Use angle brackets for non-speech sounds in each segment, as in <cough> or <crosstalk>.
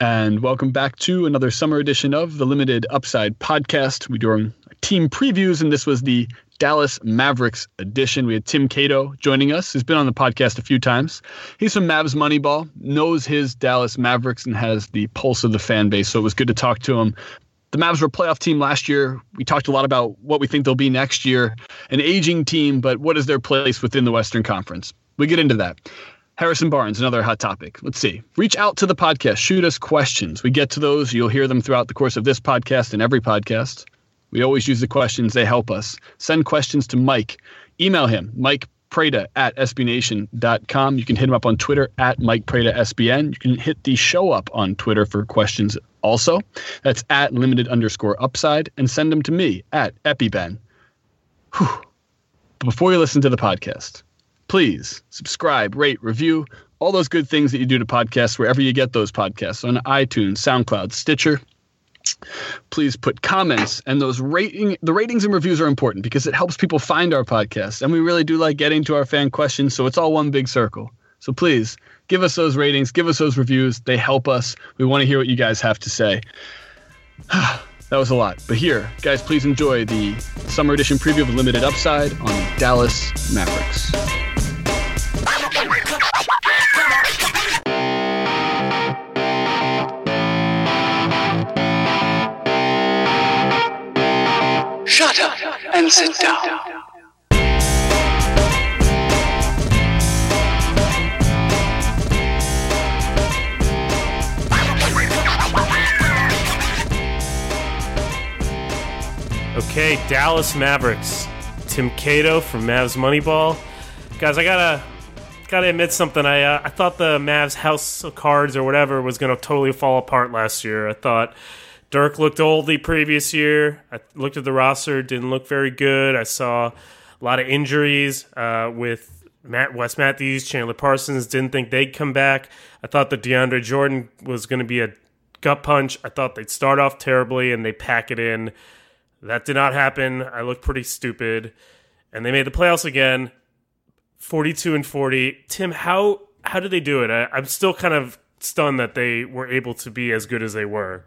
And welcome back to another summer edition of the Limited Upside podcast. We're doing team previews, and this was the Dallas Mavericks edition. We had Tim Cato joining us, who's been on the podcast a few times. He's from Mavs Moneyball, knows his Dallas Mavericks, and has the pulse of the fan base. So it was good to talk to him. The Mavs were a playoff team last year. We talked a lot about what we think they'll be next year. An aging team, but what is their place within the Western Conference? We get into that. Harrison Barnes, another hot topic. Let's see. Reach out to the podcast. Shoot us questions. We get to those. You'll hear them throughout the course of this podcast and every podcast. We always use the questions. They help us. Send questions to Mike. Email him, Mike Prada at SBNation.com. You can hit him up on Twitter at Mike Prada SBN. You can hit the show up on Twitter for questions also. That's at limited underscore upside. And send them to me at EpiBen. Whew. Before you listen to the podcast, please subscribe, rate, review, all those good things that you do to podcasts wherever you get those podcasts on iTunes, SoundCloud, Stitcher. Please put comments and those rating the ratings and reviews are important because it helps people find our podcast and we really do like getting to our fan questions so it's all one big circle. So please give us those ratings, give us those reviews. They help us. We want to hear what you guys have to say. <sighs> that was a lot. But here, guys, please enjoy the summer edition preview of Limited Upside on Dallas Mavericks. And sit down. Okay, Dallas Mavericks. Tim Cato from Mavs Moneyball. Guys, I gotta gotta admit something. I uh, I thought the Mavs House of Cards or whatever was gonna totally fall apart last year. I thought Dirk looked old the previous year. I looked at the roster, didn't look very good. I saw a lot of injuries uh, with Matt Wes Matthews, Chandler Parsons. Didn't think they'd come back. I thought that DeAndre Jordan was going to be a gut punch. I thought they'd start off terribly and they pack it in. That did not happen. I looked pretty stupid, and they made the playoffs again, forty-two and forty. Tim, how how did they do it? I, I'm still kind of stunned that they were able to be as good as they were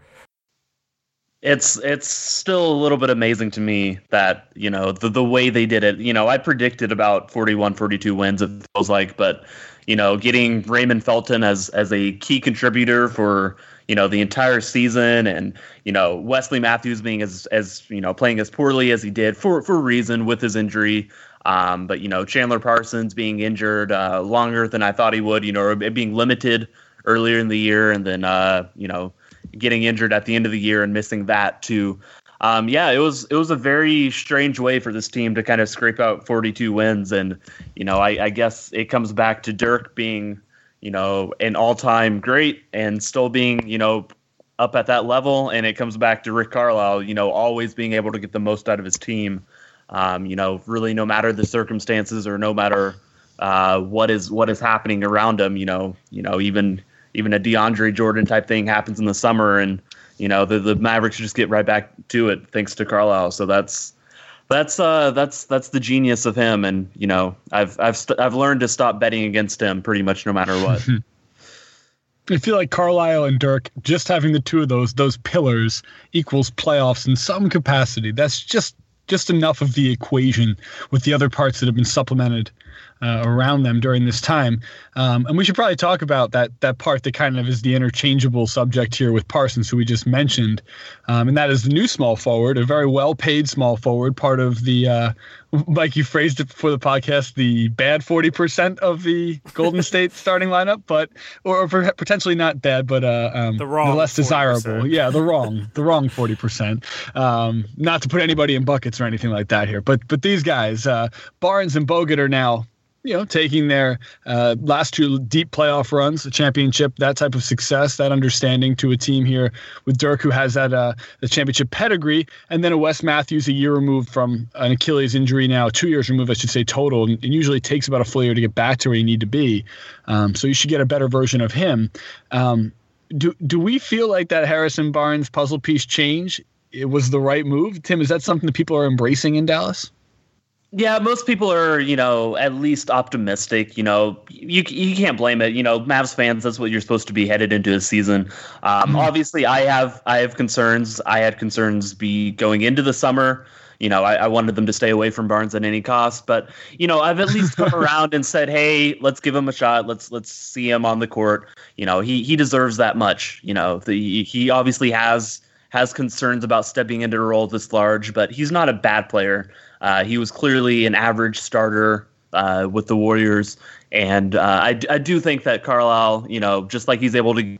it's it's still a little bit amazing to me that you know the the way they did it. You know i predicted about 41 42 wins it feels like but you know getting raymond felton as as a key contributor for you know the entire season and you know wesley matthews being as as you know playing as poorly as he did for for a reason with his injury. Um, but you know chandler parsons being injured uh, longer than i thought he would you know being limited earlier in the year and then uh, you know getting injured at the end of the year and missing that too. Um, yeah, it was it was a very strange way for this team to kind of scrape out 42 wins, and you know, I, I guess it comes back to Dirk being, you know, an all-time great and still being, you know, up at that level, and it comes back to Rick Carlisle, you know, always being able to get the most out of his team. Um, you know, really, no matter the circumstances or no matter uh, what is what is happening around him, you know, you know, even even a DeAndre Jordan type thing happens in the summer, and you know the the Mavericks just get right back to it thanks to Carlisle. So that's that's uh that's that's the genius of him, and you know I've I've st- I've learned to stop betting against him pretty much no matter what. <laughs> I feel like Carlisle and Dirk, just having the two of those those pillars equals playoffs in some capacity. That's just just enough of the equation with the other parts that have been supplemented uh, around them during this time. Um, and we should probably talk about that that part that kind of is the interchangeable subject here with Parsons, who we just mentioned, um, and that is the new small forward, a very well paid small forward, part of the uh, like you phrased it before the podcast, the bad forty percent of the Golden State <laughs> starting lineup, but or, or potentially not bad, but uh, um, the, wrong the less 40%. desirable. Yeah, the wrong, the wrong forty percent. Um, not to put anybody in buckets or anything like that here, but but these guys, uh, Barnes and Bogut, are now you know, taking their uh, last two deep playoff runs, the championship, that type of success, that understanding to a team here with Dirk, who has that uh, the championship pedigree, and then a Wes Matthews a year removed from an Achilles injury now, two years removed, I should say, total. And it usually takes about a full year to get back to where you need to be. Um, so you should get a better version of him. Um, do do we feel like that Harrison Barnes puzzle piece change? It was the right move, Tim. Is that something that people are embracing in Dallas? Yeah, most people are, you know, at least optimistic. You know, you you can't blame it. You know, Mavs fans, that's what you're supposed to be headed into a season. Um, mm-hmm. Obviously, I have I have concerns. I had concerns be going into the summer. You know, I, I wanted them to stay away from Barnes at any cost. But you know, I've at least come <laughs> around and said, hey, let's give him a shot. Let's let's see him on the court. You know, he he deserves that much. You know, the, he obviously has has concerns about stepping into a role this large, but he's not a bad player. Uh, he was clearly an average starter uh, with the Warriors, and uh, I, I do think that Carlisle, you know, just like he's able to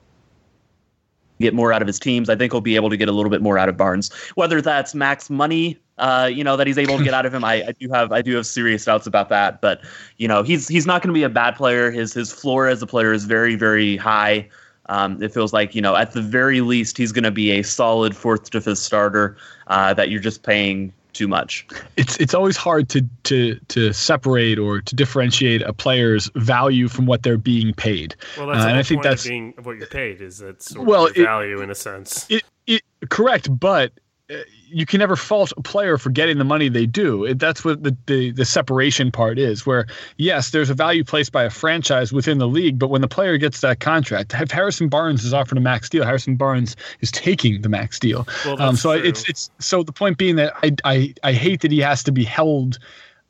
get more out of his teams, I think he'll be able to get a little bit more out of Barnes. Whether that's max money, uh, you know, that he's able to get out of him, I, I do have I do have serious doubts about that. But you know, he's he's not going to be a bad player. His his floor as a player is very very high. Um, it feels like you know at the very least he's going to be a solid fourth to fifth starter uh, that you're just paying too much. It's it's always hard to to to separate or to differentiate a player's value from what they're being paid. Well, that's uh, and I think that's being what you're paid is that's well it, value in a sense. It, it correct, but you can never fault a player for getting the money they do. It, that's what the, the, the separation part is. Where yes, there's a value placed by a franchise within the league, but when the player gets that contract, if Harrison Barnes is offered a max deal, Harrison Barnes is taking the max deal. Well, um, so it's it's so the point being that I I I hate that he has to be held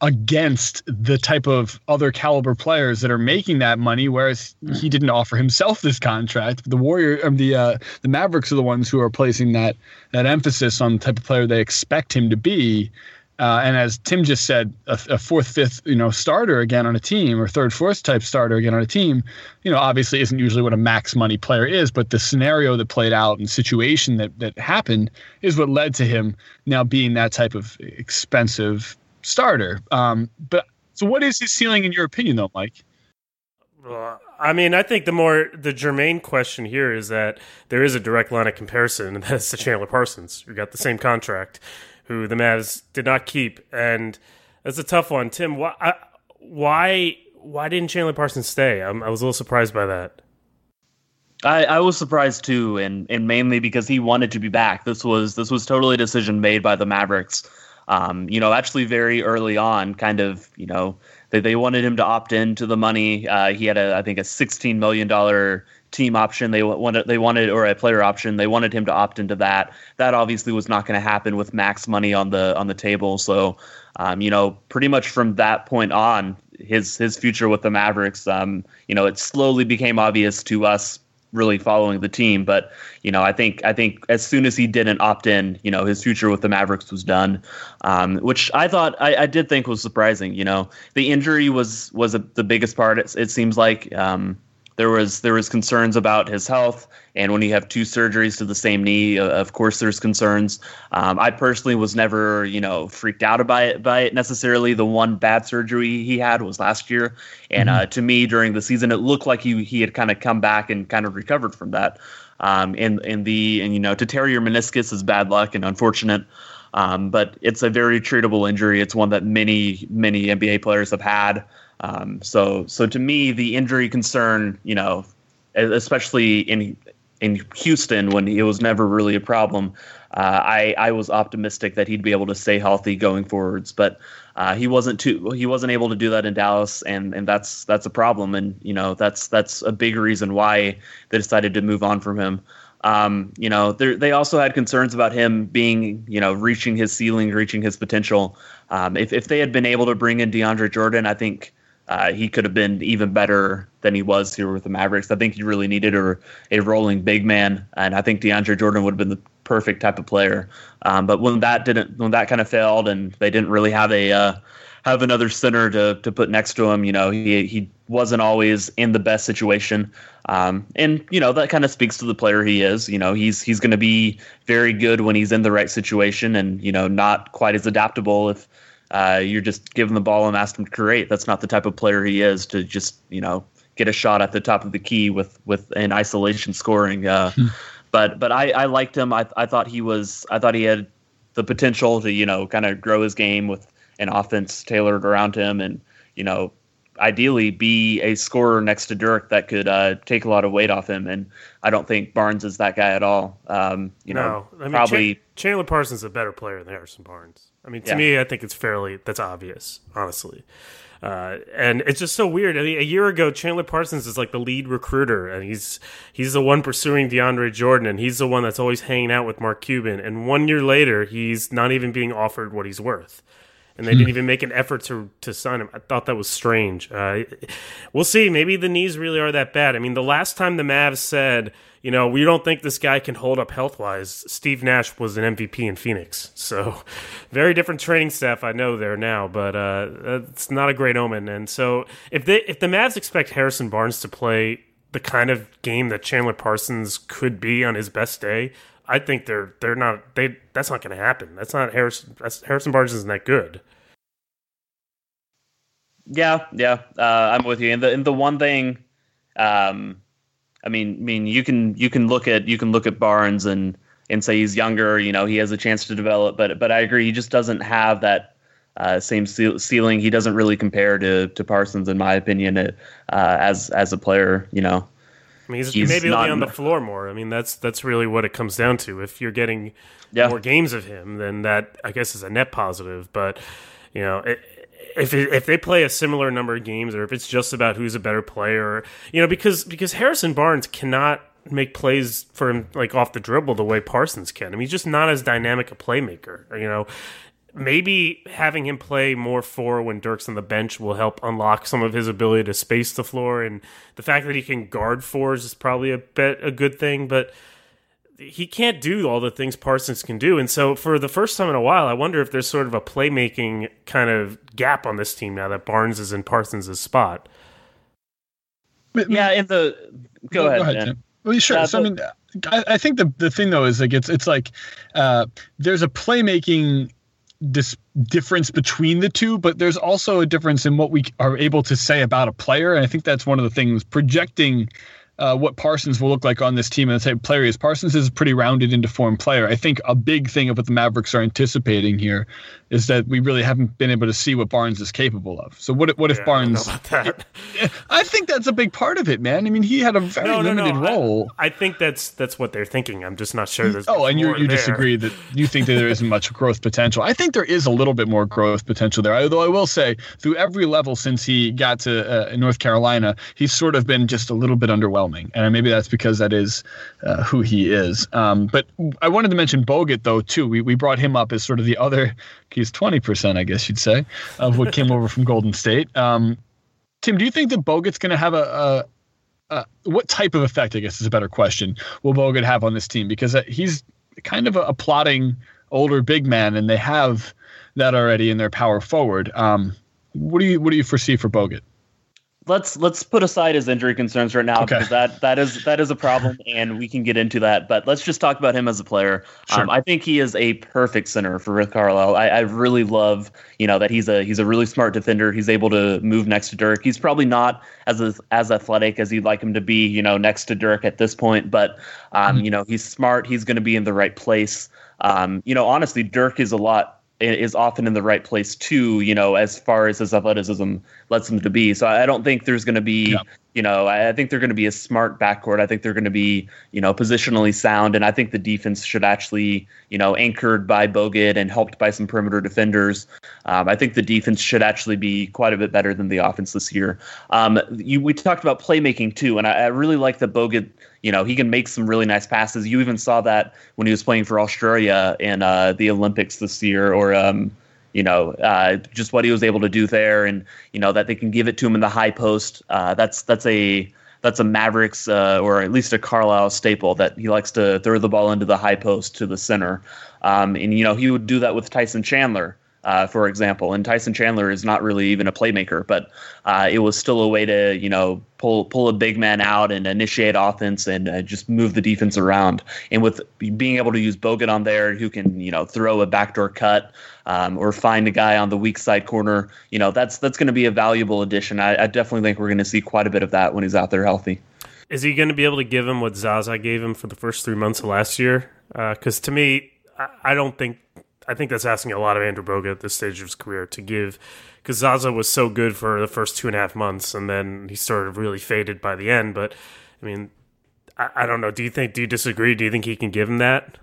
against the type of other caliber players that are making that money, whereas he didn't offer himself this contract. The Warrior, um, the uh, the Mavericks are the ones who are placing that that emphasis on the type of player they expect him to be. Uh, and as Tim just said, a, a, fourth, fifth, you know, starter again on a team, or third, fourth type starter again on a team, you know, obviously isn't usually what a max money player is. But the scenario that played out and situation that that happened is what led to him now being that type of expensive starter. Um, but so, what is his ceiling in your opinion, though, Mike? I mean, I think the more the germane question here is that there is a direct line of comparison, and that's to Chandler Parsons, who got the same contract, who the Mavs did not keep, and that's a tough one. Tim, why why why didn't Chandler Parsons stay? I'm, i was a little surprised by that. I, I was surprised too, and and mainly because he wanted to be back. This was this was totally a decision made by the Mavericks um, you know, actually very early on, kind of, you know, they, they wanted him to opt into the money. Uh, he had a, I think, a $16 million team option. They wanted, they wanted, or a player option. They wanted him to opt into that. That obviously was not going to happen with max money on the on the table. So, um, you know, pretty much from that point on, his his future with the Mavericks, um, you know, it slowly became obvious to us really following the team. But you know, I think I think as soon as he didn't opt in, you know, his future with the Mavericks was done, um, which I thought I, I, did think was surprising. You know, the injury was was a, the biggest part. It, it seems like. Um, there was there was concerns about his health, and when you have two surgeries to the same knee, uh, of course there's concerns. Um, I personally was never you know freaked out by it by it necessarily. The one bad surgery he had was last year, and mm-hmm. uh, to me during the season it looked like he he had kind of come back and kind of recovered from that. Um, and and the and you know to tear your meniscus is bad luck and unfortunate. Um, but it's a very treatable injury. It's one that many many NBA players have had. Um, so so to me, the injury concern, you know, especially in in Houston when it was never really a problem, uh, I I was optimistic that he'd be able to stay healthy going forwards, but. Uh, he wasn't too he wasn't able to do that in Dallas and and that's that's a problem and you know that's that's a big reason why they decided to move on from him um, you know they also had concerns about him being you know reaching his ceiling reaching his potential um, if, if they had been able to bring in DeAndre Jordan I think uh, he could have been even better than he was here with the Mavericks. I think he really needed a, a rolling big man, and I think DeAndre Jordan would have been the perfect type of player. Um, but when that didn't, when that kind of failed, and they didn't really have a uh, have another center to to put next to him, you know, he he wasn't always in the best situation. Um, and you know that kind of speaks to the player he is. You know, he's he's going to be very good when he's in the right situation, and you know, not quite as adaptable if uh, you're just giving the ball and ask him to create. That's not the type of player he is to just you know get a shot at the top of the key with with an isolation scoring. Uh, hmm. But but I, I liked him. I I thought he was I thought he had the potential to you know kind of grow his game with an offense tailored around him and you know ideally be a scorer next to Dirk that could uh, take a lot of weight off him. And I don't think Barnes is that guy at all. Um, you know, No, I mean, probably. Chan- Chandler Parsons is a better player than Harrison Barnes. I mean, to Yeah. me, I think it's fairly that's obvious, honestly. Uh, and it's just so weird. I mean, a year ago, Chandler Parsons is like the lead recruiter, and he's he's the one pursuing DeAndre Jordan, and he's the one that's always hanging out with Mark Cuban. And one year later, he's not even being offered what he's worth, and they didn't even make an effort to to sign him. I thought that was strange. Uh, we'll see. Maybe the knees really are that bad. I mean, the last time the Mavs said, you know, we don't think this guy can hold up health wise, Steve Nash was an MVP in Phoenix. So, <laughs> very different training staff. I know there now, but uh, it's not a great omen. And so, if they if the Mavs expect Harrison Barnes to play the kind of game that Chandler Parsons could be on his best day. I think they're they're not they that's not going to happen. That's not Harrison. That's, Harrison Barnes isn't that good. Yeah, yeah, uh, I'm with you. And the and the one thing, um, I mean, I mean, you can you can look at you can look at Barnes and and say he's younger. You know, he has a chance to develop, but but I agree, he just doesn't have that uh, same ceiling. He doesn't really compare to to Parsons, in my opinion, uh, as as a player. You know, I mean, he's, He's maybe he'll be not- on the floor more. I mean, that's that's really what it comes down to. If you're getting Yeah. more games of him, then that I guess is a net positive. But you know, if it, if they play a similar number of games, or if it's just about who's a better player, you know, because because Harrison Barnes cannot make plays for him like off the dribble the way Parsons can. I mean, he's just not as dynamic a playmaker. You know, maybe having him play more four when Dirk's on the bench will help unlock some of his ability to space the floor, and the fact that he can guard fours is probably a bit a good thing, but. He can't do all the things Parsons can do, and so for the first time in a while, I wonder if there's sort of a playmaking kind of gap on this team now that Barnes is in Parsons' spot. yeah. In the go, ahead, Dan. Tim. Well, sure. Uh, so I mean, I, I think the the thing though is like it's it's like uh, there's a playmaking dis- difference between the two, but there's also a difference in what we are able to say about a player, and I think that's one of the things projecting. Uh, what Parsons will look like on this team and the type of player he is. Parsons is a pretty rounded into form player. I think a big thing of what the Mavericks are anticipating here is that we really haven't been able to see what Barnes is capable of. So what what if Yeah, I know Barnes? about that. <laughs> I think that's a big part of it, man. I mean, he had a very No, no, no. limited I- role. I, think that's that's what they're thinking. I'm just not sure. There's Oh, and you you there. disagree that you think that there isn't much growth potential. I think there is a little bit more growth potential there. Although I will say, through every level since he got to uh, North Carolina, he's sort of been just a little bit underwhelming, and maybe that's because that is uh, who he is. Um, but I wanted to mention Bogut though too. We we brought him up as sort of the other. He's twenty percent, I guess you'd say, of what came over from Golden State. Um, Tim, do you think that Bogut's going to have a, a what type of effect, I guess, is a better question, will Bogut have on this team? Because uh, he's kind of a, a plotting older big man, and they have that already in their power forward. Um, what do you what do you foresee for Bogut? Let's let's put aside his injury concerns right now Okay. because that that is that is a problem <laughs> and we can get into that but let's just talk about him as a player Sure. um, i think he is a perfect center for rick carlisle I, I really love you know that he's a he's a really smart defender he's able to move next to dirk he's probably not as as athletic as you'd like him to be you know next to dirk at this point but um, Mm-hmm. you know he's smart he's going to be in the right place um, you know honestly dirk is a lot is often in the right place too, you know, as far as his athleticism lets him to be. So I don't think there's going to be, Yeah. You know, I think they're going to be a smart backcourt. I think they're going to be, you know, positionally sound. And I think the defense should actually, you know, anchored by Bogut and helped by some perimeter defenders. Um, I think the defense should actually be quite a bit better than the offense this year. Um, you, we talked about playmaking too, and I, I really like that Bogut. You know, he can make some really nice passes. You even saw that when he was playing for Australia in uh, the Olympics this year, or um, you know, uh, just what he was able to do there, and you know that they can give it to him in the high post. Uh, that's that's a that's a Mavericks uh, or at least a Carlisle staple that he likes to throw the ball into the high post to the center, um, and you know he would do that with Tyson Chandler. Uh, for example, and Tyson Chandler is not really even a playmaker, but uh, it was still a way to you know pull pull a big man out and initiate offense and uh, just move the defense around. And with being able to use Bogut on there, who can you know throw a backdoor cut um, or find a guy on the weak side corner, you know that's that's going to be a valuable addition. I, I definitely think we're going to see quite a bit of that when he's out there healthy. Is he going to be able to give him what Zaza gave him for the first three months of last year? Because to me, I, I don't think I think that's asking a lot of Andrew Bogut at this stage of his career to give, because Zaza was so good for the first two and a half months, and then he started really faded by the end. But I mean, I, I don't know. Do you think? Do you disagree? Do you think he can give him that?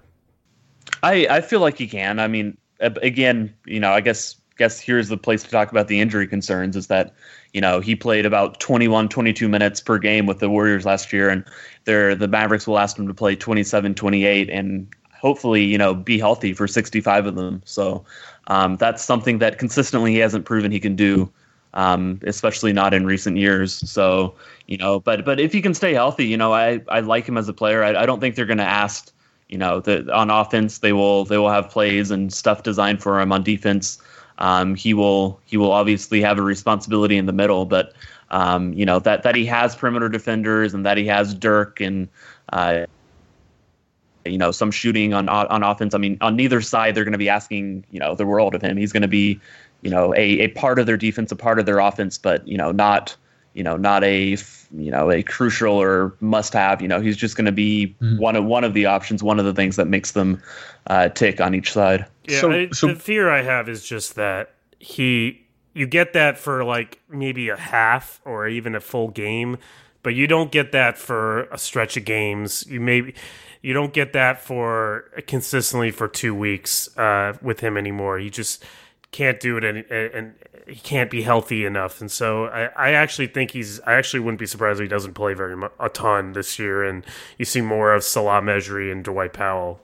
I I feel like he can. I mean, again, you know, I guess guess here's the place to talk about the injury concerns is that you know he played about 21 22 minutes per game with the warriors last year and they're the mavericks will ask him to play 27 28 and hopefully you know be healthy for 65 of them. So um, that's something that consistently he hasn't proven he can do um, especially not in recent years. So you know but but if he can stay healthy you know i i like him as a player. I, I don't think they're going to ask you know that on offense they will they will have plays and stuff designed for him on defense um, he will he will obviously have a responsibility in the middle, but um, you know that that he has perimeter defenders and that he has Dirk and uh, you know some shooting on on offense. I mean, on neither side, they're going to be asking you know the world of him. He's going to be you know a, a part of their defense, a part of their offense, but you know not you know not a you know a crucial or must have. You know he's just going to be mm-hmm. one of one of the options, one of the things that makes them uh, tick on each side. Yeah, so, I, so, the fear I have is just that he you get that for like maybe a half or even a full game, but you don't get that for a stretch of games. You maybe you don't get that for consistently for two weeks uh, with him anymore. He just can't do it, and, and he can't be healthy enough. And so I, I actually think he's. I actually wouldn't be surprised if he doesn't play very much, a ton this year, and you see more of Salah Mejri and Dwight Powell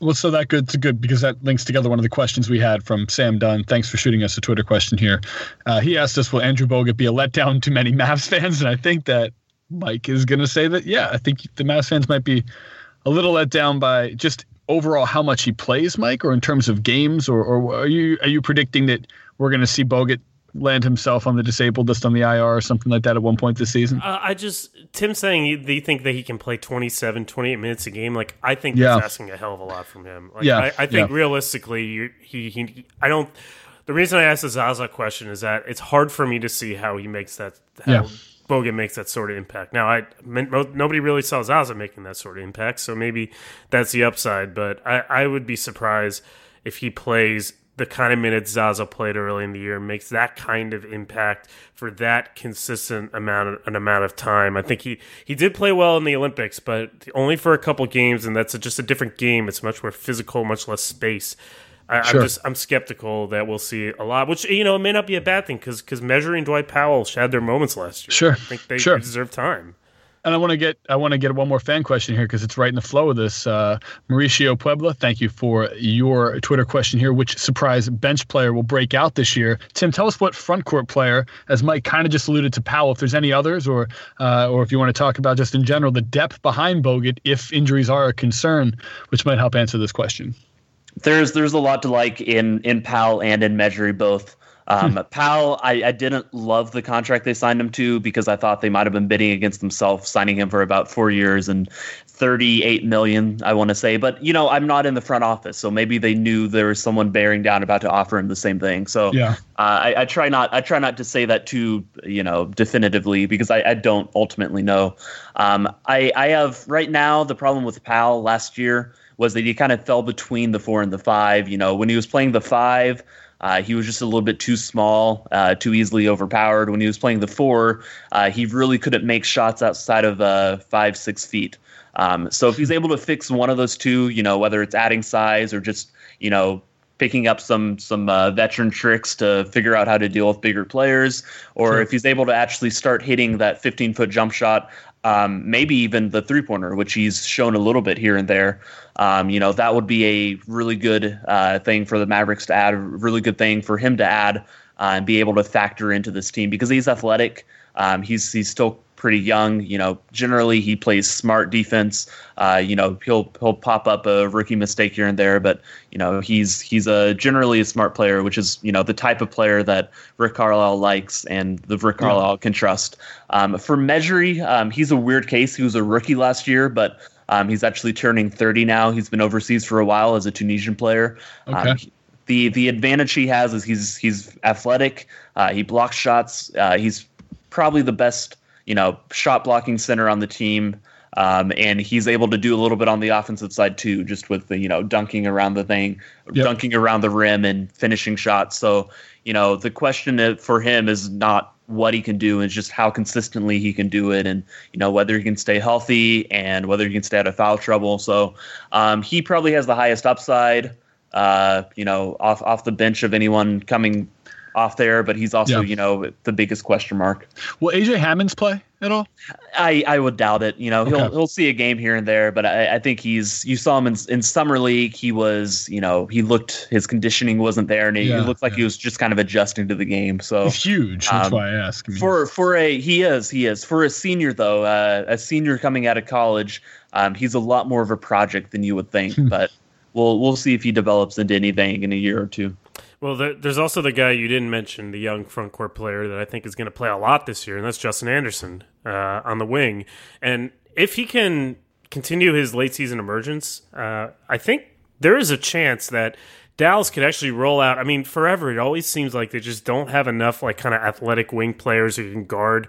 well, so that good to good because that links together one of the questions we had from Sam Dunn. Thanks for shooting us a Twitter question here. Uh, he asked us, "Will Andrew Bogut be a letdown to many Mavs fans?" And I think that Mike is going to say that, yeah, I think the Mavs fans might be a little let down by just overall how much he plays, Mike, or in terms of games, or, or are you are you predicting that we're going to see Bogut land himself on the disabled list on the IR or something like that at one point this season? Uh, I just Tim saying they think that he can play 27, 28 minutes a game. Like I think yeah. that's asking a hell of a lot from him. Like, yeah, I, I think yeah. realistically, you, he, he I don't. The reason I asked the Zaza question is that it's hard for me to see how he makes that. How yeah. Bogut makes that sort of impact. Now, I nobody really saw Zaza making that sort of impact, so maybe that's the upside. But I, I would be surprised if he plays the kind of minutes Zaza played early in the year makes that kind of impact for that consistent amount of, an amount of time. I think he he did play well in the Olympics, but only for a couple games, and that's a, just a different game. It's much more physical, much less space. I, sure. I'm just I'm skeptical that we'll see a lot, which you know it may not be a bad thing because because Mejri Dwight Powell had their moments last year. Sure, I think they sure. deserve time and I want to get I want to get one more fan question here because it's right in the flow of this. Uh, Mauricio Puebla, thank you for your Twitter question here. Which surprise bench player will break out this year? Tim, tell us what front court player, as Mike kind of just alluded to Powell. If there's any others, or uh, or if you want to talk about just in general the depth behind Bogut, if injuries are a concern, which might help answer this question. There's there's a lot to like in in Powell and in Mejri both. Um, hmm. Powell, I, I, didn't love the contract they signed him to because I thought they might have been bidding against themselves, signing him for about four years and 38 million, I want to say. But, you know, I'm not in the front office, so maybe they knew there was someone bearing down about to offer him the same thing. So yeah. Uh, I, I, try not I try not to say that too, you know, definitively because I, I don't ultimately know. Um, I, I have right now the problem with Powell last year was that he kind of fell between the four and the five. You know, when he was playing the five – uh, he was just a little bit too small, uh, too easily overpowered. When he was playing the four, uh, he really couldn't make shots outside of uh, five, six feet. Um, so if he's able to fix one of those two, you know, whether it's adding size or just, you know, picking up some some uh, veteran tricks to figure out how to deal with bigger players, or if he's able to actually start hitting that 15 foot jump shot, um, maybe even the three pointer, which he's shown a little bit here and there. Um, you know, that would be a really good uh, thing for the Mavericks to add, really good thing for him to add uh, and be able to factor into this team because he's athletic. Um, he's he's still pretty young. You know, generally he plays smart defense. Uh, you know, he'll he'll pop up a rookie mistake here and there, but you know he's he's a generally a smart player, which is you know the type of player that Rick Carlisle likes and the Rick Carlisle yeah. can trust. Um, for Mejri, um, he's a weird case. He was a rookie last year, but um, he's actually turning 30 now. He's been overseas for a while as a Tunisian player. Okay. Um, the the advantage he has is he's he's athletic. Uh, he blocks shots. Uh, he's probably the best you know shot blocking center on the team. Um, and he's able to do a little bit on the offensive side too, just with the you know dunking around the thing, Yep. dunking around the rim and finishing shots. So you know the question for him is not what he can do, it's just how consistently he can do it, and you know whether he can stay healthy and whether he can stay out of foul trouble. So um, he probably has the highest upside. Uh, you know, off off the bench of anyone coming off there, but he's also Yeah. you know the biggest question mark. Will AJ Hammons play at all? I, I would doubt it. You know, he'll he'll see a game here and there, but I, I think he's you saw him in in summer league. He was you know he looked his conditioning wasn't there, and he, Yeah, he looked like yeah. he was just kind of adjusting to the game. So He's huge. That's um, why I ask. I mean, for for a he is he is for a senior though uh, a senior coming out of college, um, he's a lot more of a project than you would think. Hmm. but we'll we'll see if he develops into anything in a year or two. Well, there, there's also the guy you didn't mention, the young front court player that I think is going to play a lot this year, and that's Justin Anderson uh, on the wing. And if he can continue his late season emergence, uh, I think there is a chance that Dallas could actually roll out. I mean, forever it always seems like they just don't have enough like kind of athletic wing players who can guard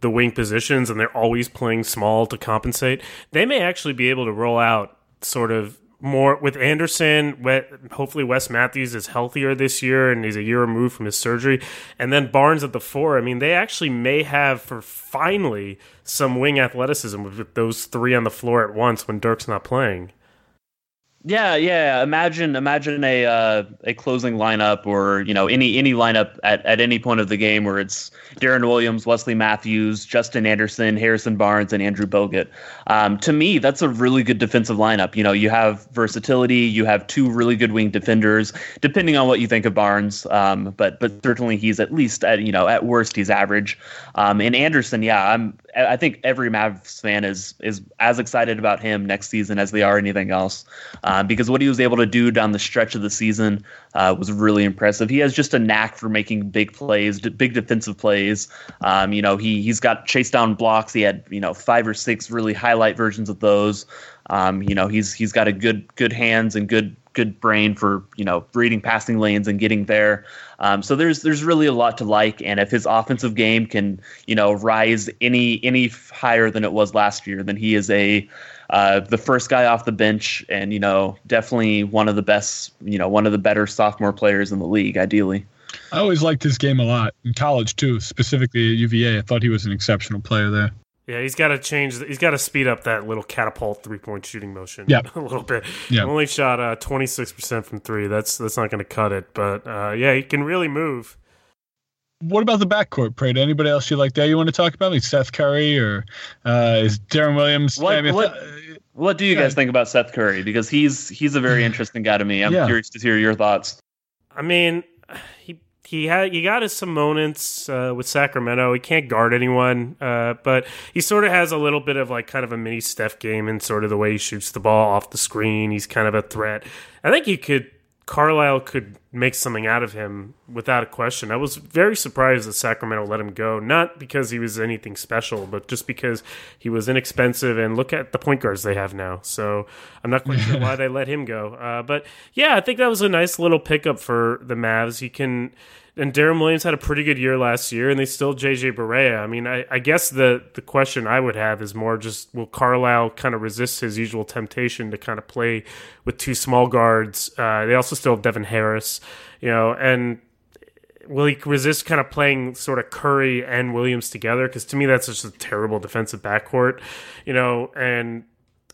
the wing positions, and they're always playing small to compensate. They may actually be able to roll out sort of more with Anderson. Hopefully, Wes Matthews is healthier this year and he's a year removed from his surgery. And then Barnes at the four. I mean, they actually may have for finally some wing athleticism with, those three on the floor at once when Dirk's not playing. Yeah, yeah. Imagine, imagine a uh, a closing lineup, or you know, any any lineup at, at any point of the game where it's Deron Williams, Wesley Matthews, Justin Anderson, Harrison Barnes, and Andrew Bogut. Um, to me, that's a really good defensive lineup. You know, you have versatility, you have two really good wing defenders, depending on what you think of Barnes. Um, but but certainly he's at least at you know at worst he's average. Um, and Anderson, yeah, I'm. I think every Mavs fan is is as excited about him next season as they are anything else, uh, because what he was able to do down the stretch of the season uh, was really impressive. He has just a knack for making big plays, big defensive plays. Um, you know, he he's got chase down blocks. He had you know five or six really highlight versions of those. Um, you know, he's he's got a good good hands and good good brain for you know reading passing lanes and getting there. Um, so there's there's really a lot to like, and if his offensive game can you know rise any any higher than it was last year, then he is a uh, the first guy off the bench, and you know definitely one of the best, you know one of the better sophomore players in the league, ideally. I always liked his game a lot in college too, specifically at UVA. I thought he was an exceptional player there. Yeah, he's got to change. He's got to speed up that little catapult three point shooting motion. Yep. <laughs> a little bit. Yep. Only shot twenty six percent from three. That's that's not going to cut it. But uh, yeah, he can really move. What about the backcourt, Prada? Anybody else you like there you want to talk about? Like Seth Curry or uh, is Deron Williams? What- I mean, what- uh, What do you Yeah. guys think about Seth Curry? Because he's he's a very <laughs> interesting guy to me. I'm Yeah. curious to hear your thoughts. I mean, he he had he got his some moments uh, with Sacramento. He can't guard anyone, uh, but he sort of has a little bit of like kind of a mini Steph game in sort of the way he shoots the ball off the screen. He's kind of a threat. I think he could. Carlisle could make something out of him without a question. I was very surprised that Sacramento let him go, not because he was anything special, but just because he was inexpensive. And look at the point guards they have now. So I'm not quite sure why <laughs> they let him go. Uh, but yeah, I think that was a nice little pickup for the Mavs. He can. And Deron Williams had a pretty good year last year, and they still JJ Barea. I mean, I, I guess the the question I would have is more just will Carlisle kind of resist his usual temptation to kind of play with two small guards? Uh, they also still have Devin Harris, you know, and will he resist kind of playing sort of Curry and Williams together? Because to me, that's just a terrible defensive backcourt, you know, and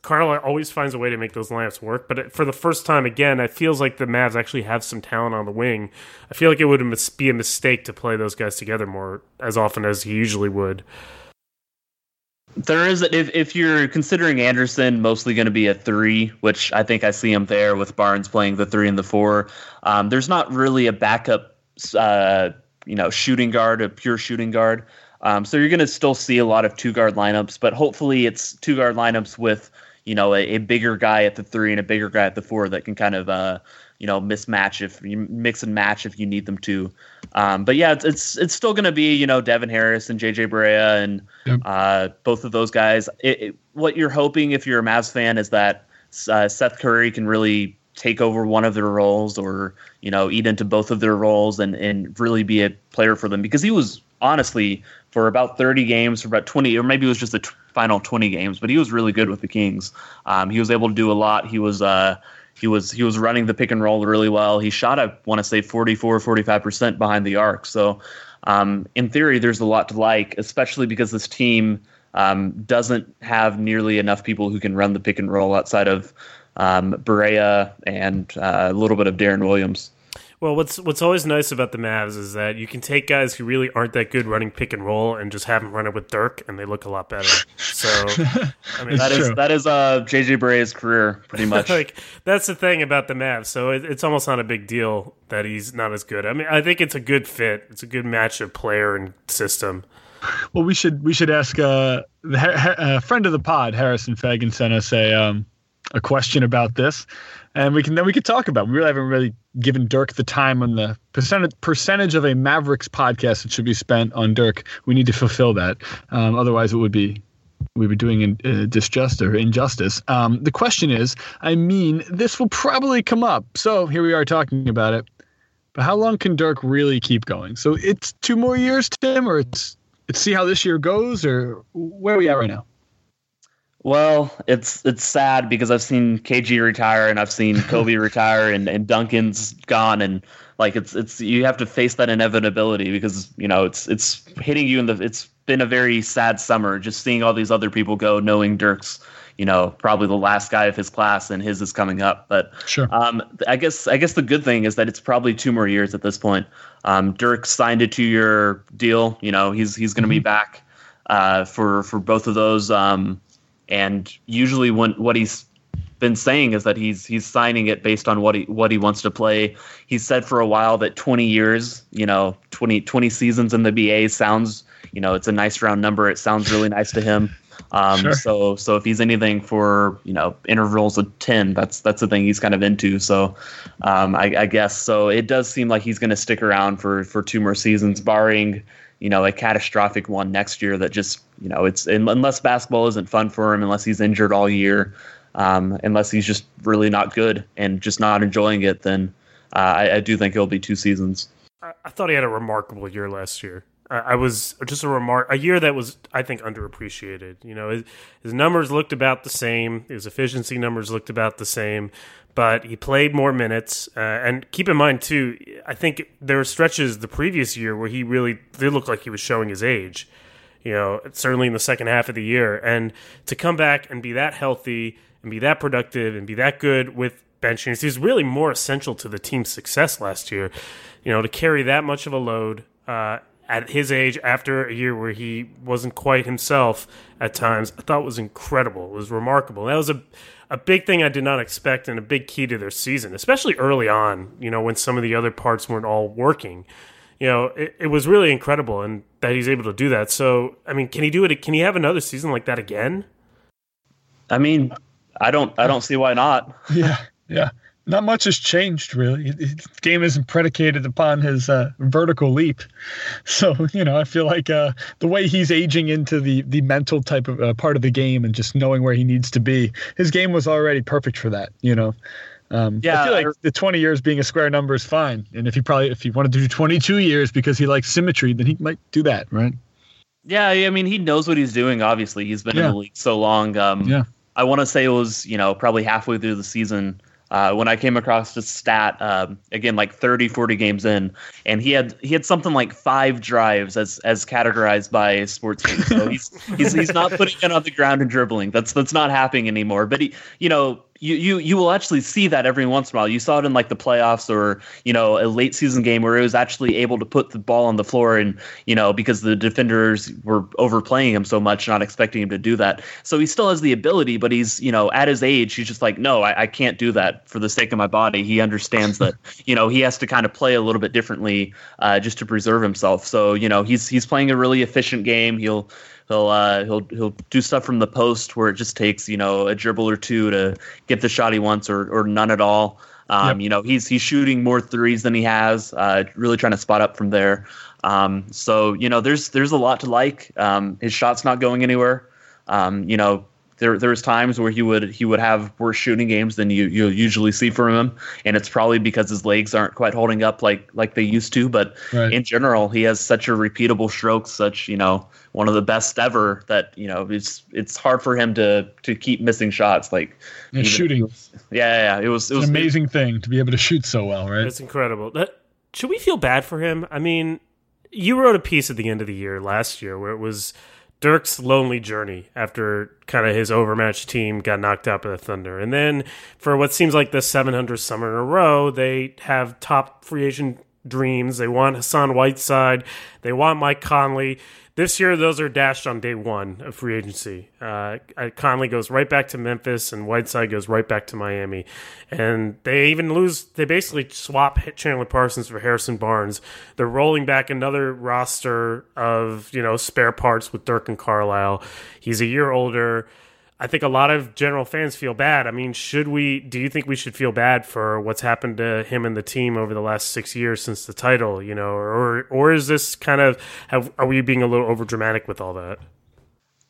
Carlisle always finds a way to make those lineups work. But for the first time, again, it feels like the Mavs actually have some talent on the wing. I feel like it would be a mistake to play those guys together more as often as he usually would. There is if if you're considering Anderson mostly going to be a three, which I think I see him there with Barnes playing the three and the four. Um, there's not really a backup, uh, you know, shooting guard, a pure shooting guard. Um, so you're going to still see a lot of two guard lineups, but hopefully it's two guard lineups with you know a, a bigger guy at the three and a bigger guy at the four that can kind of uh, you know mismatch if you mix and match if you need them to. Um, but yeah, it's it's, it's still going to be you know Devin Harris and JJ Barea and Yep. uh, both of those guys. It, it, what you're hoping if you're a Mavs fan is that uh, Seth Curry can really take over one of their roles or you know eat into both of their roles and and really be a player for them because he was honestly for about 30 games, for about 20, or maybe it was just the t- final 20 games. But he was really good with the Kings. Um, he was able to do a lot. He was uh, he was he was running the pick and roll really well. He shot, I want to say, 44, 45 percent behind the arc. So um, in theory, there's a lot to like, especially because this team um, doesn't have nearly enough people who can run the pick and roll outside of um, Barea and uh, a little bit of Deron Williams. Well, what's what's always nice about the Mavs is that you can take guys who really aren't that good running pick and roll and just have them run it with Dirk, and they look a lot better. So, <laughs> I mean, that is true. that is uh, JJ Barea's career pretty <laughs> much. like that's the thing about the Mavs. So it, it's almost not a big deal that he's not as good. I mean, I think it's a good fit. It's a good match of player and system. Well, we should we should ask uh, a friend of the pod, Harrison Fagan, sent us a um, a question about this, and we can then we could talk about. It. We really haven't really given Dirk the time on the percentage percentage of a Mavericks podcast that should be spent on Dirk. We need to fulfill that. Um, otherwise, it would be we be doing in, uh, disjustice or injustice. Um, the question is, I mean, this will probably come up. So here we are talking about it. But how long can Dirk really keep going? So it's two more years, Tim, or it's it's see how this year goes, or where are we at right now? Well, it's it's sad because I've seen KG retire and I've seen Kobe <laughs> retire and, and Duncan's gone and like it's it's you have to face that inevitability because you know it's it's hitting you in the it's been a very sad summer. Just seeing all these other people go knowing Dirk's you know probably the last guy of his class and his is coming up. But sure. um I guess I guess the good thing is that it's probably two more years at this point. Um Dirk signed a two year deal. You know he's he's going to mm-hmm. be back uh for for both of those um and usually, when what he's been saying is that he's he's signing it based on what he what he wants to play. He said for a while that 20 years, you know, 20 20 seasons in the NBA sounds, you know, it's a nice round number. It sounds really nice to him. <laughs> Um, sure. So so if he's anything for you know intervals of 10, that's that's the thing he's kind of into. So um, I, I guess so. It does seem like he's going to stick around for for two more seasons, barring you know a catastrophic one next year that just you know it's unless basketball isn't fun for him unless he's injured all year um, unless he's just really not good and just not enjoying it then uh, I, I, do think it'll be two seasons. I, thought he had a remarkable year last year. I, I was just a remark a year that was I think underappreciated you know his, his numbers looked about the same his efficiency numbers looked about the same but he played more minutes. Uh, and keep in mind too, I think there were stretches the previous year where he really did look like he was showing his age. You know, certainly in the second half of the year, and to come back and be that healthy and be that productive and be that good with bench units, he was really more essential to the team's success last year. You know, to carry that much of a load. Uh, at his age, after a year where he wasn't quite himself at times, I thought was incredible. It was remarkable. That was a a big thing I did not expect and a big key to their season, especially early on, you know, when some of the other parts weren't all working. You know, it, it was really incredible and that he's able to do that. So, I mean, can he do it? Can he have another season like that again? I mean, I don't, I don't see why not. Yeah. Yeah not much has changed really. His game isn't predicated upon his uh, vertical leap, <laughs> so you know I feel like uh, the way he's aging into the the mental type of uh, part of the game and just knowing where he needs to be, his game was already perfect for that. You know. Um, yeah, I feel like the 20 years being a square number is fine, and if he probably if he wanted to do 22 years because he likes symmetry, then he might do that, right? Yeah, I mean he knows what he's doing. Obviously, he's been yeah. in the league so long. Um, yeah, I want to say it was you know probably halfway through the season uh, when I came across this stat um, again, like 30, 40 games in, and he had he had something like five drives as as categorized by sports games. So he's he's he's not putting it on the ground and dribbling. That's that's not happening anymore. But he, you know, you, you you will actually see that every once in a while. You saw it in like the playoffs or you know a late season game where he was actually able to put the ball on the floor and you know because the defenders were overplaying him so much, not expecting him to do that. So he still has the ability, but he's you know at his age, he's just like, no, I, I can't do that for the sake of my body. He understands that <laughs> you know he has to kind of play a little bit differently uh, just to preserve himself. So you know he's he's playing a really efficient game. He'll He'll uh, he'll he'll do stuff from the post where it just takes you know a dribble or two to get the shot he wants or or none at all. Um, yep. You know he's he's shooting more threes than he has. Uh, really trying to spot up from there. Um, so you know there's there's a lot to like. Um, his shot's not going anywhere. Um, you know there there's times where he would he would have worse shooting games than you you usually see from him, and it's probably because his legs aren't quite holding up like like they used to. But Right. in general, he has such a repeatable stroke, such you know one of the best ever that you know it's it's hard for him to to keep missing shots. Like And even- shooting. yeah, yeah, yeah, it was it was an amazing thing to be able to shoot so well, right? It's incredible. That, should we feel bad for him? I mean, you wrote a piece at the end of the year last year where it was Dirk's lonely journey after kind of his overmatched team got knocked out by the Thunder. And then for what seems like the 700th summer in a row, they have top free agent dreams. They want Hassan Whiteside. They want Mike Conley. This year, those are dashed on day one of free agency. Uh, Conley goes right back to Memphis, and Whiteside goes right back to Miami. And they even lose. They basically swap Chandler Parsons for Harrison Barnes. They're rolling back another roster of you know spare parts with Dirk and Carlisle. He's a year older. I think a lot of general fans feel bad. I mean, should we? Do you think we should feel bad for what's happened to him and the team over the last six years since the title? You know, or or is this kind of have, are we being a little over dramatic with all that?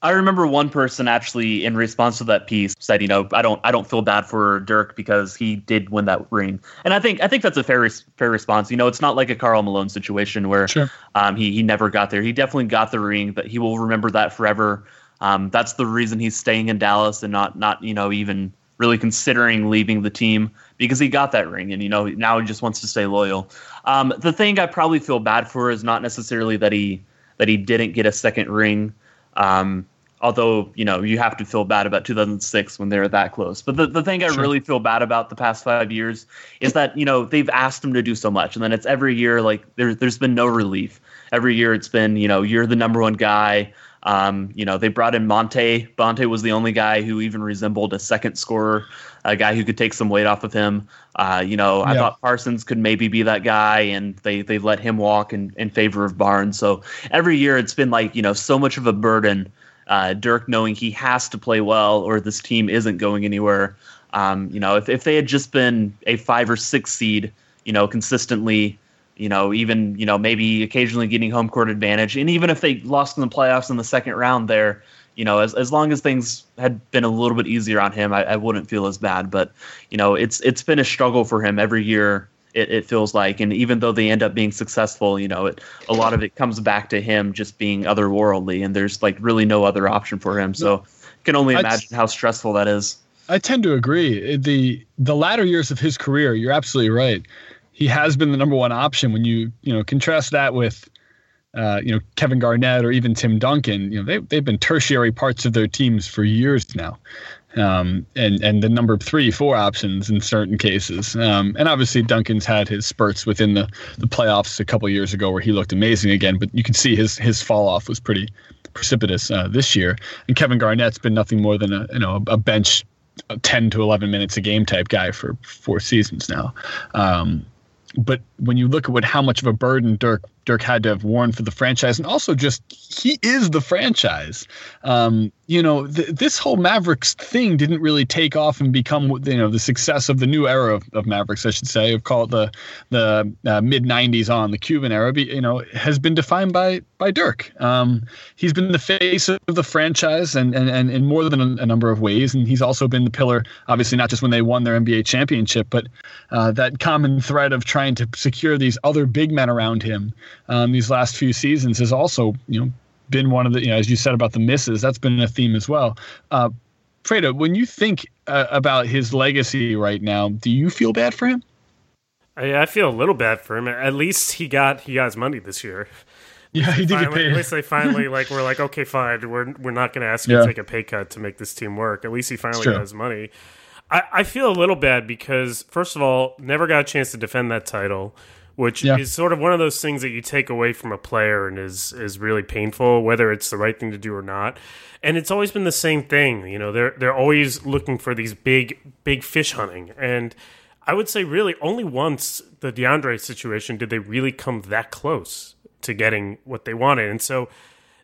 I remember one person actually in response to that piece said, you know, I don't I don't feel bad for Dirk because he did win that ring. And I think I think that's a fair res- fair response. You know, it's not like a Karl Malone situation where Sure. um, he he never got there. He definitely got the ring, but he will remember that forever. Um, that's the reason he's staying in Dallas and not not you know even really considering leaving the team because he got that ring and you know now he just wants to stay loyal. Um, the thing I probably feel bad for is not necessarily that he that he didn't get a second ring. Um, although you know you have to feel bad about 2006 when they're that close. But the, the thing I Sure. really feel bad about the past five years is that you know they've asked him to do so much, and then it's every year like there's there's been no relief. Every year it's been you know you're the number one guy. Um, you know they brought in Monta. Monta was the only guy who even resembled a second scorer, a guy who could take some weight off of him. Uh, you know I Yeah. thought Parsons could maybe be that guy, and they they let him walk in, in favor of Barnes. So every year it's been like you know so much of a burden uh, Dirk knowing he has to play well or this team isn't going anywhere. Um, you know, if, if they had just been a five or six seed, you know, consistently, you know, even, you know, maybe occasionally getting home court advantage, and even if they lost in the playoffs in the second round there, you know, as, as long as things had been a little bit easier on him, I, I wouldn't feel as bad. But, you know, it's it's been a struggle for him every year. It, it feels like, and even though they end up being successful, you know, it a lot of it comes back to him just being otherworldly, and there's like really no other option for him. So, can only imagine how stressful that is. I tend to agree. The the latter years of his career, you're absolutely right. He has been the number one option. When you you know contrast that with, uh, you know Kevin Garnett or even Tim Duncan, you know they they've been tertiary parts of their teams for years now, um, and and the number three four options in certain cases. Um, and obviously Duncan's had his spurts within the the playoffs a couple years ago where he looked amazing again. But you can see his his fall off was pretty precipitous uh, this year. And Kevin Garnett's been nothing more than a you know a bench a 10 to 11 minutes a game type guy for four seasons now. Um, but when you look at what how much of a burden Dirk Dirk had to have worn for the franchise, and also just he is the franchise. Um, you know, th- this whole Mavericks thing didn't really take off and become you know the success of the new era of, of Mavericks, I should say. Of call it the the uh, mid '90s on the Cuban era. You know, has been defined by by Dirk. Um, he's been the face of the franchise, and and, and in more than a, a number of ways. And he's also been the pillar, obviously not just when they won their NBA championship, but uh, that common thread of trying to secure these other big men around him um, these last few seasons has also, you know, been one of the, you know, as you said about the misses, that's been a theme as well. Uh, Fredo, when you think uh, about his legacy right now, do you feel bad for him? I, I feel a little bad for him. At least he got he got his money this year. <laughs> Yeah, he did get Finally, at least they finally like we're like okay fine we're we're not going to ask you Yeah. to take a pay cut to make this team work. At least he finally got his money. I, I feel a little bad because first of all, never got a chance to defend that title, which Yeah. is sort of one of those things that you take away from a player and is is really painful, whether it's the right thing to do or not. And it's always been the same thing, you know. They're they're always looking for these big big fish hunting, and I would say really only once the DeAndre situation did they really come that close to getting what they wanted, and so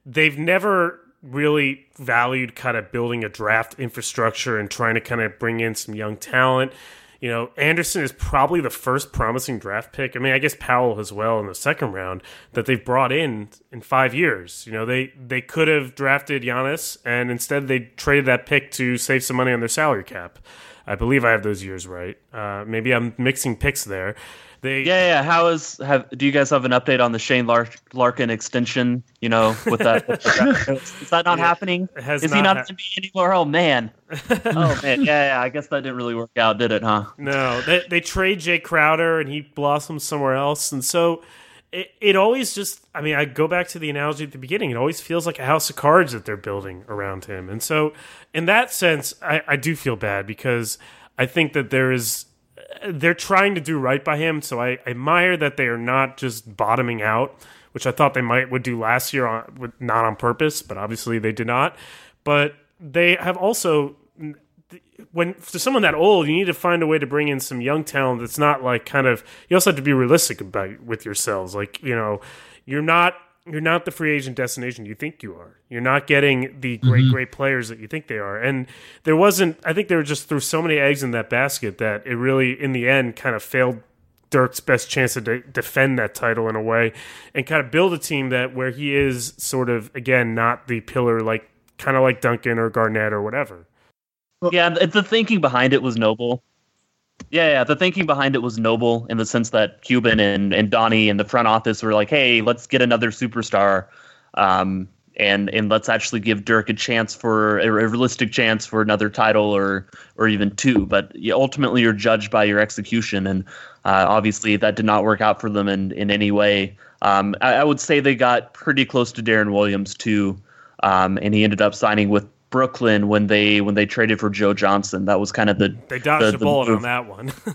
they've never really valued kind of building a draft infrastructure and trying to kind of bring in some young talent. You know, Anderson is probably the first promising draft pick. I mean, I guess Powell as well in the second round that they've brought in in five years. You know, they they could have drafted Giannis, and instead they traded that pick to save some money on their salary cap. I believe I have those years right. Uh, maybe I'm mixing picks there. They Yeah, yeah. How is have? Do you guys have an update on the Shane Lark, Larkin extension? You know, with that, <laughs> is that not Yeah, happening? is he not not hap- to be anymore? Oh man. <laughs> oh man. Yeah, yeah. I guess that didn't really work out, did it? Huh? No, they they trade Jae Crowder and he blossoms somewhere else, and so it it always just. I mean, I go back to the analogy at the beginning. It always feels like a house of cards that they're building around him, and so in that sense, I, I do feel bad because I think that there is. They're trying to do right by him, so I admire that they are not just bottoming out, which I thought they might would do last year, on, with- not on purpose, but obviously they did not. But they have also when for someone that old, you need to find a way to bring in some young talent that's not like kind of. You also have to be realistic about with yourselves. Like you know, you're not you're not the free agent destination you think you are. You're not getting the great mm-hmm. great players that you think they are. And there wasn't. I think they were just threw so many eggs in that basket that it really, in the end, kind of failed. Dirk's best chance to de- defend that title in a way, and kind of build a team that where he is sort of again not the pillar like kind of like Duncan or Garnett or whatever. Yeah, the, the thinking behind it was noble. Yeah, yeah, the thinking behind it was noble in the sense that Cuban and, and Donnie and the front office were like, hey, let's get another superstar. Um, and and let's actually give Dirk a chance for a realistic chance for another title or or even two. But ultimately, you're judged by your execution, and uh, obviously that did not work out for them in in any way. Um, I, I would say they got pretty close to Deron Williams too, um, and he ended up signing with Brooklyn when they when they traded for Joe Johnson. That was kind of the They dodged the- the, the bullet move. on that one. <laughs>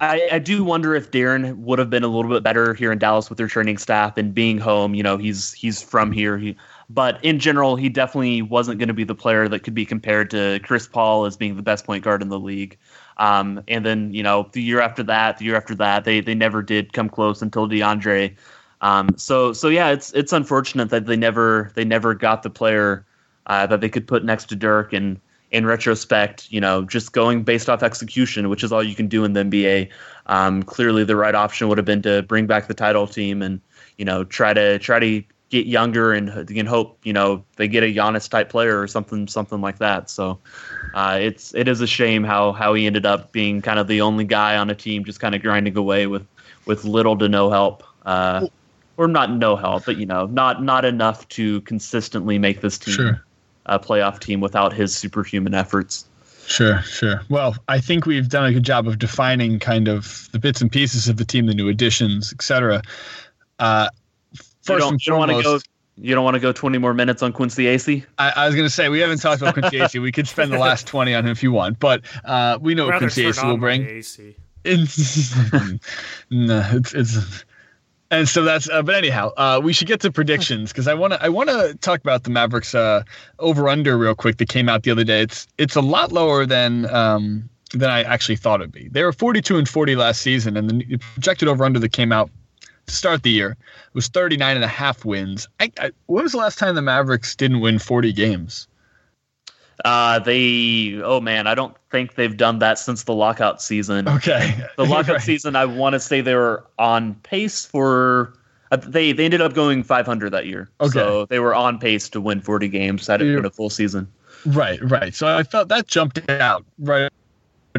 I, I do wonder if Deron would have been a little bit better here in Dallas with their training staff and being home. You know, he's he's from here. He, but in general, he definitely wasn't going to be the player that could be compared to Chris Paul as being the best point guard in the league. Um, and then you know, the year after that, the year after that, they they never did come close until DeAndre. Um, so so yeah, it's it's unfortunate that they never they never got the player uh, that they could put next to Dirk. And in retrospect, you know, just going based off execution, which is all you can do in the NBA. Um, clearly, the right option would have been to bring back the title team and you know try to try to get younger and and hope you know they get a Giannis type player or something something like that. So uh, it's it is a shame how how he ended up being kind of the only guy on a team just kind of grinding away with with little to no help. Uh, or not no help, but you know, not not enough to consistently make this team Sure. A playoff team without his superhuman efforts. Sure, sure. Well, I think we've done a good job of defining kind of the bits and pieces of the team, the new additions, etc. Uh, first you don't, and you don't want to go. You don't want to go 20 more minutes on Quincy Acy. I, I was going to say we haven't talked about Quincy Acy. We could spend the last <laughs> twenty on him if you want, but uh, we know what Quincy turn Acy will my bring. AC. <laughs> no, it's it's. And so that's, uh, but anyhow, uh, we should get to predictions because I want to, I want to talk about the Mavericks uh, over under real quick that came out the other day. It's, it's a lot lower than, um, than I actually thought it'd be. They were 42 and 40 last season, and the projected over under that came out to start the year was 39 and a half wins. I, I, when was the last time the Mavericks didn't win 40 games? Uh, they. Oh man, I don't think they've done that since the lockout season. Okay, The <laughs> lockout Right. season, I want to say they were on pace for. Uh, they they ended up going 500 that year. Okay. So they were on pace to win 40 games had it Yeah. been a full season. Right, right. So I felt that jumped out right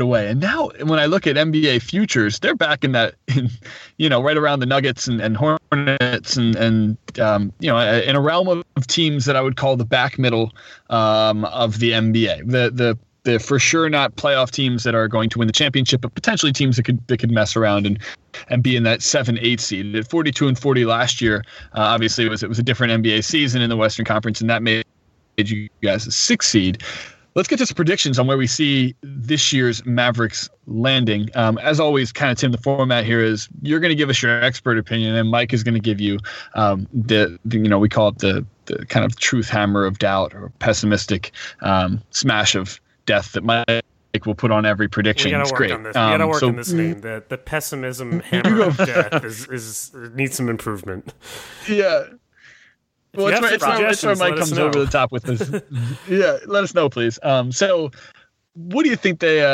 away. And now when I look at NBA futures, they're back in that, in, <laughs> you know, right around the Nuggets and, and Hornets and, and um, you know, in a realm of, teams that I would call the back middle um, of the NBA. The, the, the for sure not playoff teams that are going to win the championship, but potentially teams that could that could mess around and and be in that seven eight seed. At forty two and forty last year, uh, obviously it was it was a different NBA season in the Western Conference, and that made you guys a six seed. Let's get to some predictions on where we see this year's Mavericks landing. Um, as always, kind of Tim, the format here is you're going to give us your expert opinion, and Mike is going to give you um, the, the you know we call it the the kind of truth hammer of doubt or pessimistic um, smash of death that Mike will put on every prediction. We gotta It's work great. on this. We gotta Um, work so- on this name. The the pessimism <laughs> hammer of death is, is needs some improvement. Yeah. Well, you it's have where, it's where, it's where Mike let us comes over the top with this. <laughs> yeah, let us know, please. Um, so what do you think they? Uh,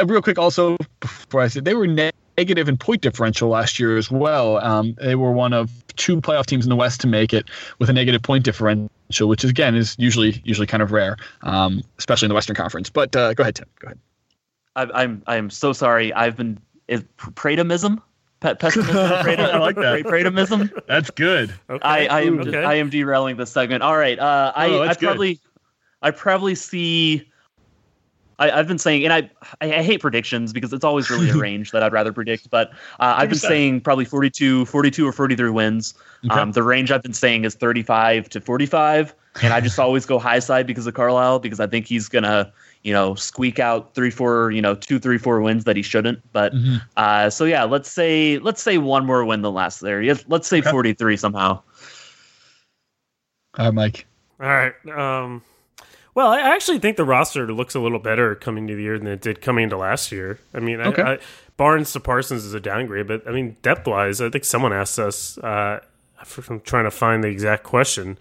uh, real quick, also before I said they were ne- negative in point differential last year as well. Um, they were one of two playoff teams in the West to make it with a negative point differential, which is, again is usually usually kind of rare, um, especially in the Western Conference. But uh, go ahead, Tim. Go ahead. I, I'm I'm so sorry. I've been is Pratomism? Pe- pessimism? <laughs> I like that. Pratomism? That's good. Okay. I, I am Okay. I am derailing this segment. All right. Uh, I Oh, I that's good. probably I probably see. I, I've been saying, and I, I I hate predictions because it's always really a <laughs> range that I'd rather predict. But uh, I've been saying probably 42, 42 or 43 wins. Okay. Um, the range I've been saying is 35 to 45, and I just <laughs> always go high side because of Carlisle because I think he's gonna, you know, squeak out three, four, you know, two, three, four wins that he shouldn't. But Mhm. uh, so yeah, let's say let's say one more win than last there. Yes, let's say Okay. 43 somehow. All right, Mike. All right. Um, well, I actually think the roster looks a little better coming to the year than it did coming into last year. I mean, Okay. I, I, Barnes to Parsons is a downgrade, but I mean, depth wise, I think someone asked us. Uh, I'm trying to find the exact question.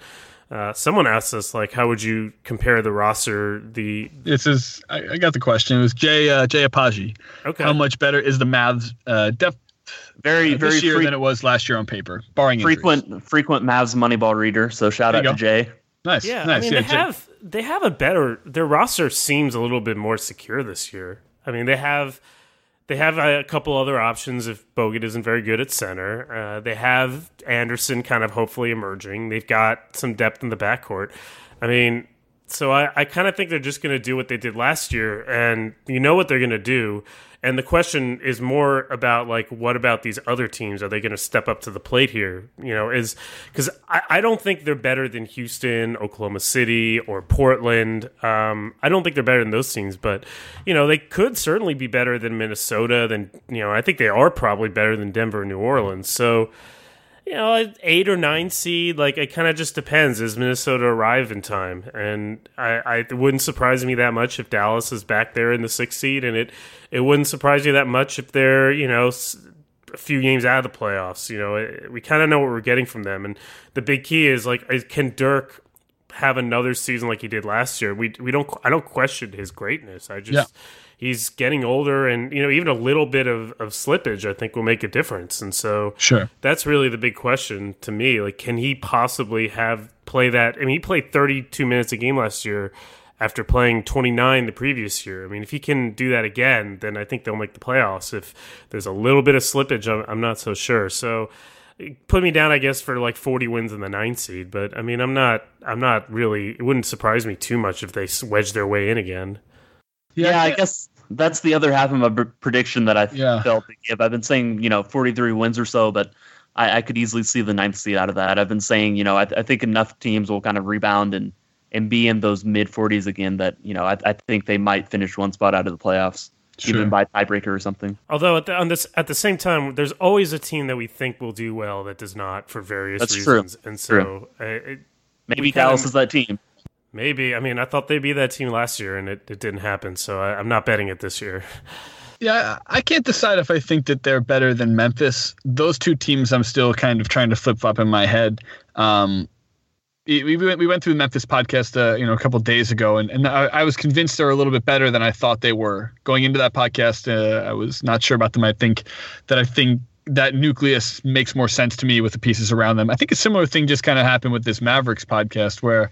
Uh, someone asked us like, how would you compare the roster? The This is I, I got the question. It was Jay uh, Jay Apaji. okay, How much better is the Mavs uh, depth Very uh, very this year fre- than it was last year on paper, barring injuries? frequent frequent Mavs Moneyball reader. So shout out you to Jay. Nice. Yeah, nice. I mean yeah, they Jay- have they have a better their roster seems a little bit more secure this year. I mean they have they have a couple other options if Bogut isn't very good at center. Uh, they have Anderson kind of hopefully emerging. They've got some depth in the backcourt. I mean, so I, I kind of think they're just going to do what they did last year, and you know what they're going to do. And the question is more about like, what about these other teams? Are they going to step up to the plate here? You know, is because I, I don't think they're better than Houston, Oklahoma City, or Portland. Um, I don't think they're better than those teams, but you know, they could certainly be better than Minnesota. Than you know, I think they are probably better than Denver, New Orleans. So you know, eight or nine seed, like it kind of just depends. Does Minnesota arrive in time? And I, I it wouldn't surprise me that much if Dallas is back there in the sixth seed, and it it wouldn't surprise you that much if they're you know a few games out of the playoffs. You know, it, we kind of know what we're getting from them, and the big key is like, can Dirk have another season like he did last year? We we don't I don't question his greatness. I just Yeah. He's getting older, and you know even a little bit of, of slippage I think will make a difference, and so Sure. that's really the big question to me. Like, can he possibly have play that? I mean, he played 32 minutes a game last year after playing 29 the previous year. I mean, if he can do that again, then I think they'll make the playoffs. If there's a little bit of slippage, I'm, I'm not so sure. So put me down, I guess, for like 40 wins in the ninth seed. But I mean, I'm not, I'm not really. It wouldn't surprise me too much if they s- wedge their way in again. Yeah, I guess that's the other half of my pr- prediction that I Yeah. felt to give. I've been saying, you know, 43 wins or so, but I, I could easily see the ninth seed out of that. I've been saying, you know, I, I think enough teams will kind of rebound and and be in those mid 40s again that, you know, I, I think they might finish one spot out of the playoffs, Sure. even by tiebreaker or something. Although at the, on this, at the same time, there's always a team that we think will do well that does not for various That's true. reasons, and so uh, it, Maybe We kinda- Dallas is that team. Maybe. I mean, I thought they'd be that team last year, and it, it didn't happen. So I, I'm not betting it this year. <laughs> Yeah, I can't decide if I think that they're better than Memphis. Those two teams, I'm still kind of trying to flip flop in my head. Um, we, we went we went through the Memphis podcast, uh, you know, a couple days ago, and, and I, I was convinced they're a little bit better than I thought they were going into that podcast. Uh, I was not sure about them. I think that I think that nucleus makes more sense to me with the pieces around them. I think a similar thing just kind of happened with this Mavericks podcast where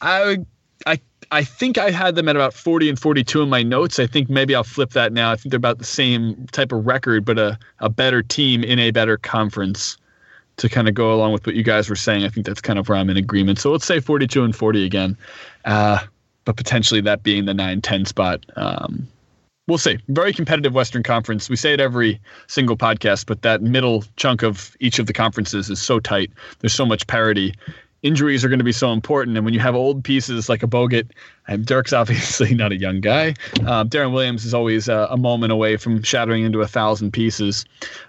I I I think I had them at about 40 and 42 in my notes. I think maybe I'll flip that now. I think they're about the same type of record, but a, a better team in a better conference to kind of go along with what you guys were saying. I think that's kind of where I'm in agreement. So let's say 42 and 40 again, uh, but potentially that being the 9 10 spot. Um, we'll see. Very competitive Western Conference. We say it every single podcast, but that middle chunk of each of the conferences is so tight. There's so much parity. Injuries are going to be so important, and when you have old pieces like a Bogut, and Dirk's <laughs> obviously not a young guy. Um, Deron Williams is always uh, a moment away from shattering into a thousand pieces.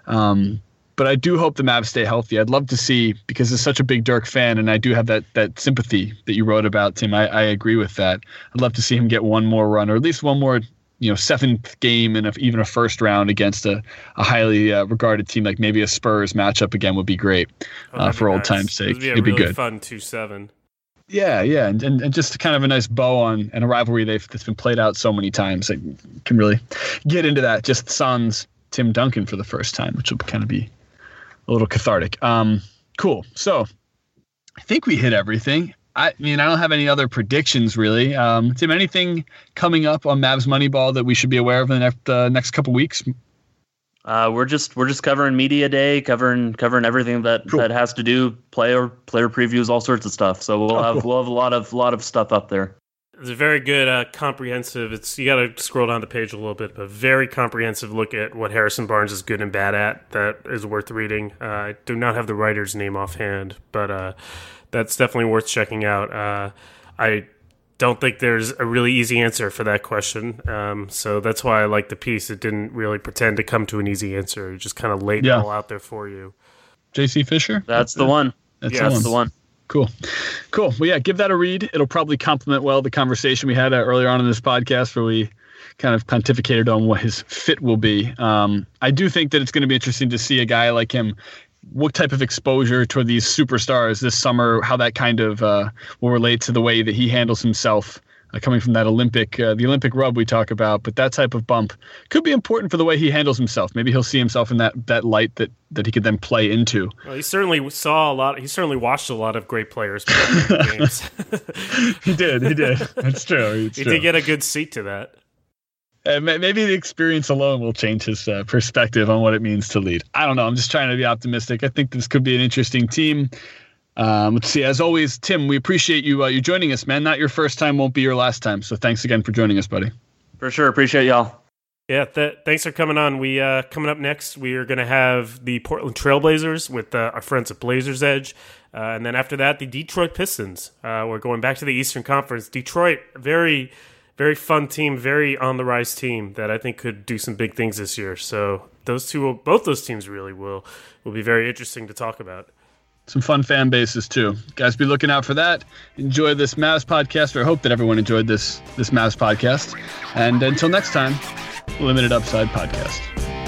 Um, but I do hope the Mavs stay healthy. I'd love to see because it's such a big Dirk fan, and I do have that that sympathy that you wrote about, Tim. I, I agree with that. I'd love to see him get one more run, or at least one more, you know, seventh game and even a first round against a, a highly uh, regarded team like maybe a Spurs matchup again would be great Oh, uh, for be old time's sake. It'd be, It'd be really good. fun two seven. Yeah, yeah, and, and, and just kind of a nice bow on and a rivalry they've that's been played out so many times. I can really get into that. Just Suns Tim Duncan for the first time, which will kind of be a little cathartic. Um, cool. So I think we hit everything. I mean, I don't have any other predictions really. Um, Tim, anything coming up on Mavs Moneyball that we should be aware of in the next, uh, next couple weeks? Uh, we're just we're just covering media day, covering covering everything that Cool. that has to do player player previews, all sorts of stuff. So we'll Oh, have cool. we'll have a lot of lot of stuff up there. It's a very good, uh, comprehensive. It's you got to scroll down the page a little bit, but very comprehensive look at what Harrison Barnes is good and bad at. That is worth reading. Uh, I do not have the writer's name offhand, but uh, that's definitely worth checking out. Uh, I don't think there's a really easy answer for that question, um, so that's why I like the piece. It didn't really pretend to come to an easy answer; it just kind of laid Yeah. it all out there for you. JC Fisher? That's the one. That's Yeah, That's the one. Cool. Cool. Well, yeah, give that a read. It'll probably complement well the conversation we had uh, earlier on in this podcast where we kind of pontificated on what his fit will be. Um, I do think that it's going to be interesting to see a guy like him. What type of exposure to these superstars this summer? How that kind of uh, will relate to the way that he handles himself, uh, coming from that Olympic, uh, the Olympic rub we talk about. But that type of bump could be important for the way he handles himself. Maybe he'll see himself in that that light that that he could then play into. Well, he certainly saw a lot. He certainly watched a lot of great players play <laughs> games. He did. He did. That's true. <laughs> It's he true. did get a good seat to that. Uh, maybe the experience alone will change his uh, perspective on what it means to lead. I don't know. I'm just trying to be optimistic. I think this could be an interesting team. Um, let's see. As always, Tim, we appreciate you uh, you joining us, man. Not your first time, won't be your last time. So thanks again for joining us, buddy. For sure. Appreciate y'all. Yeah, th- thanks for coming on. We uh, coming up next, we are going to have the Portland Trailblazers with uh, our friends at Blazers Edge, uh, and then after that, the Detroit Pistons. Uh, we're going back to the Eastern Conference. Detroit, very, very fun team, very on the rise team that I think could do some big things this year. So those two, will, both those teams, really will will be very interesting to talk about. Some fun fan bases too. Guys, be looking out for that. Enjoy this Mavs podcast, or I hope that everyone enjoyed this this Mavs podcast. And until next time, Limited Upside Podcast.